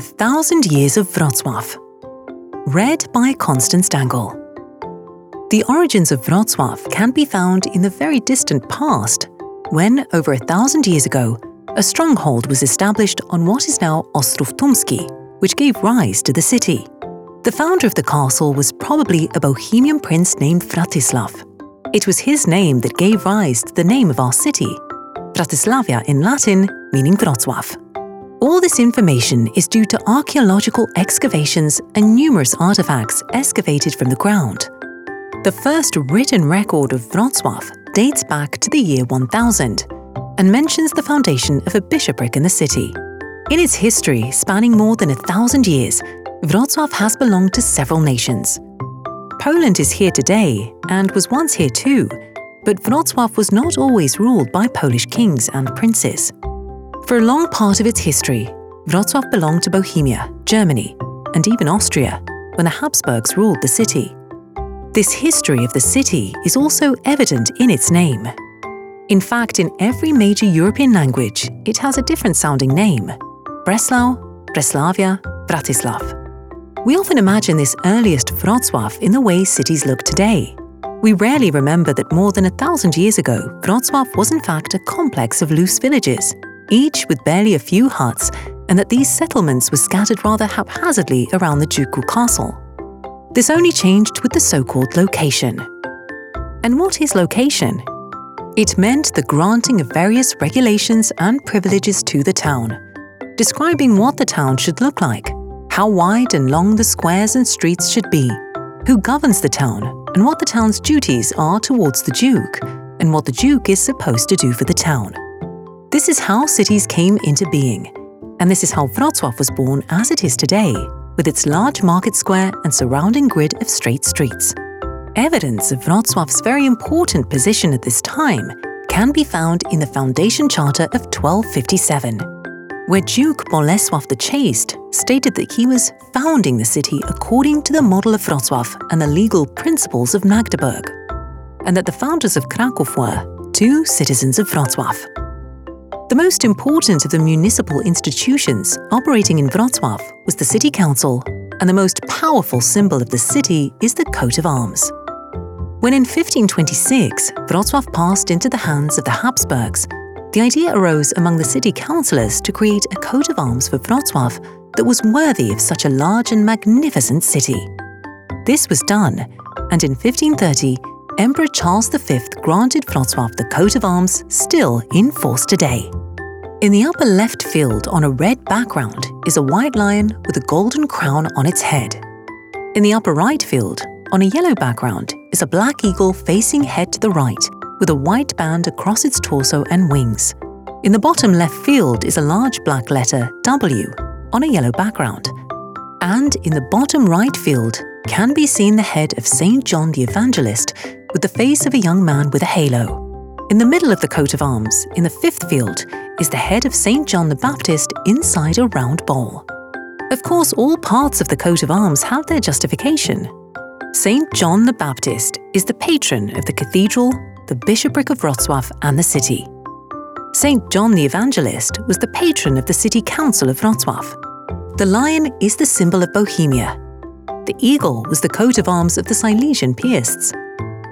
A Thousand Years of Wrocław. Read by Constance Dangel. The origins of Wrocław can be found in the very distant past, when, over a thousand years ago, a stronghold was established on what is now Ostrów Tumski, which gave rise to the city. The founder of the castle was probably a Bohemian prince named Vratislav. It was his name that gave rise to the name of our city, Vratislavia in Latin, meaning Wrocław. All this information is due to archaeological excavations and numerous artifacts excavated from the ground. The first written record of Wrocław dates back to the year 1000 and mentions the foundation of a bishopric in the city. In its history, spanning more than a thousand years, Wrocław has belonged to several nations. Poland is here today and was once here too, but Wrocław was not always ruled by Polish kings and princes. For a long part of its history, Wrocław belonged to Bohemia, Germany, and even Austria, when the Habsburgs ruled the city. This history of the city is also evident in its name. In fact, in every major European language, it has a different sounding name Breslau, Breslavia, Bratislav. We often imagine this earliest Wrocław in the way cities look today. We rarely remember that more than a thousand years ago, Wrocław was in fact a complex of loose villages, each with barely a few huts, and that these settlements were scattered rather haphazardly around the ducal castle. This only changed with the so-called location. And what is location? It meant the granting of various regulations and privileges to the town, describing what the town should look like, how wide and long the squares and streets should be, who governs the town, and what the town's duties are towards the Duke, and what the Duke is supposed to do for the town. This is how cities came into being, and this is how Wrocław was born as it is today, with its large market square and surrounding grid of straight streets. Evidence of Wrocław's very important position at this time can be found in the Foundation Charter of 1257, where Duke Bolesław the Chaste stated that he was founding the city according to the model of Wrocław and the legal principles of Magdeburg, and that the founders of Kraków were two citizens of Wrocław. The most important of the municipal institutions operating in Wrocław was the city council, and the most powerful symbol of the city is the coat of arms. When in 1526 Wrocław passed into the hands of the Habsburgs, the idea arose among the city councillors to create a coat of arms for Wrocław that was worthy of such a large and magnificent city. This was done, and in 1530, Emperor Charles V granted Wrocław the coat of arms still in force today. In the upper left field on a red background is a white lion with a golden crown on its head. In the upper right field, on a yellow background, is a black eagle facing head to the right with a white band across its torso and wings. In the bottom left field is a large black letter W on a yellow background. And in the bottom right field can be seen the head of St. John the Evangelist with the face of a young man with a halo. In the middle of the coat of arms, in the fifth field, is the head of St. John the Baptist inside a round bowl. Of course, all parts of the coat of arms have their justification. St. John the Baptist is the patron of the cathedral, the bishopric of Wrocław, and the city. St. John the Evangelist was the patron of the city council of Wrocław. The lion is the symbol of Bohemia. The eagle was the coat of arms of the Silesian Piasts.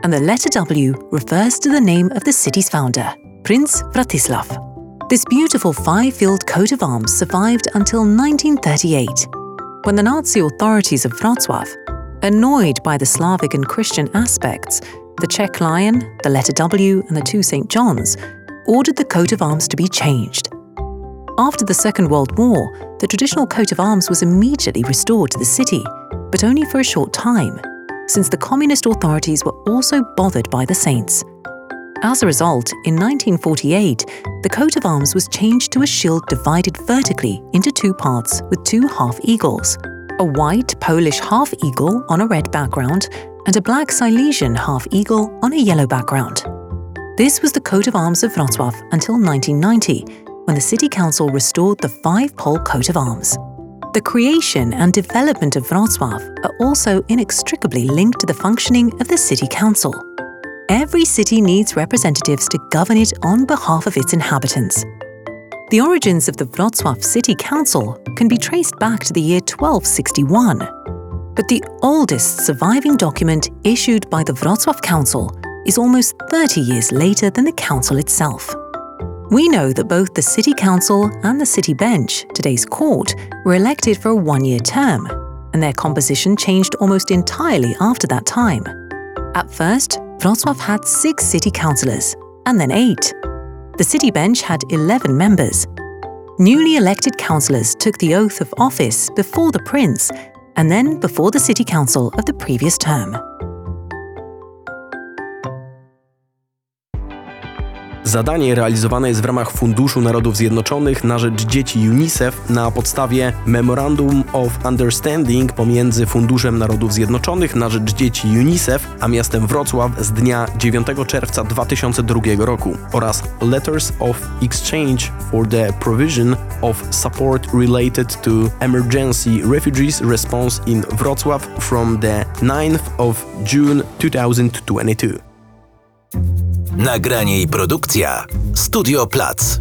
And the letter W refers to the name of the city's founder, Prince Vratislav. This beautiful five-field coat of arms survived until 1938, when the Nazi authorities of Wrocław, annoyed by the Slavic and Christian aspects, the Czech lion, the letter W, and the two St. Johns, ordered the coat of arms to be changed. After the Second World War, the traditional coat of arms was immediately restored to the city, but only for a short time, since the communist authorities were also bothered by the saints. As a result, in 1948, the coat of arms was changed to a shield divided vertically into two parts with two half eagles a white Polish half eagle on a red background and a black Silesian half eagle on a yellow background. This was the coat of arms of Wrocław until 1990, when the City Council restored the five-pole coat of arms. The creation and development of Wrocław are also inextricably linked to the functioning of the City Council. Every city needs representatives to govern it on behalf of its inhabitants. The origins of the Wrocław City Council can be traced back to the year 1261. But the oldest surviving document issued by the Wrocław Council is almost 30 years later than the council itself. We know that both the City Council and the City Bench, today's court, were elected for a one year term, and their composition changed almost entirely after that time. At first, Wrocław had six city councillors, and then eight. The City Bench had 11 members. Newly elected councillors took the oath of office before the Prince and then before the City Council of the previous term. Zadanie realizowane jest w ramach Funduszu Narodów Zjednoczonych na rzecz dzieci UNICEF na podstawie Memorandum of Understanding pomiędzy Funduszem Narodów Zjednoczonych na rzecz dzieci UNICEF a miastem Wrocław z dnia 9 czerwca 2002 roku oraz Letters of Exchange for the Provision of Support Related to Emergency Refugees Response in Wrocław from the 9th of June 2022. Nagranie i produkcja Studio Plac.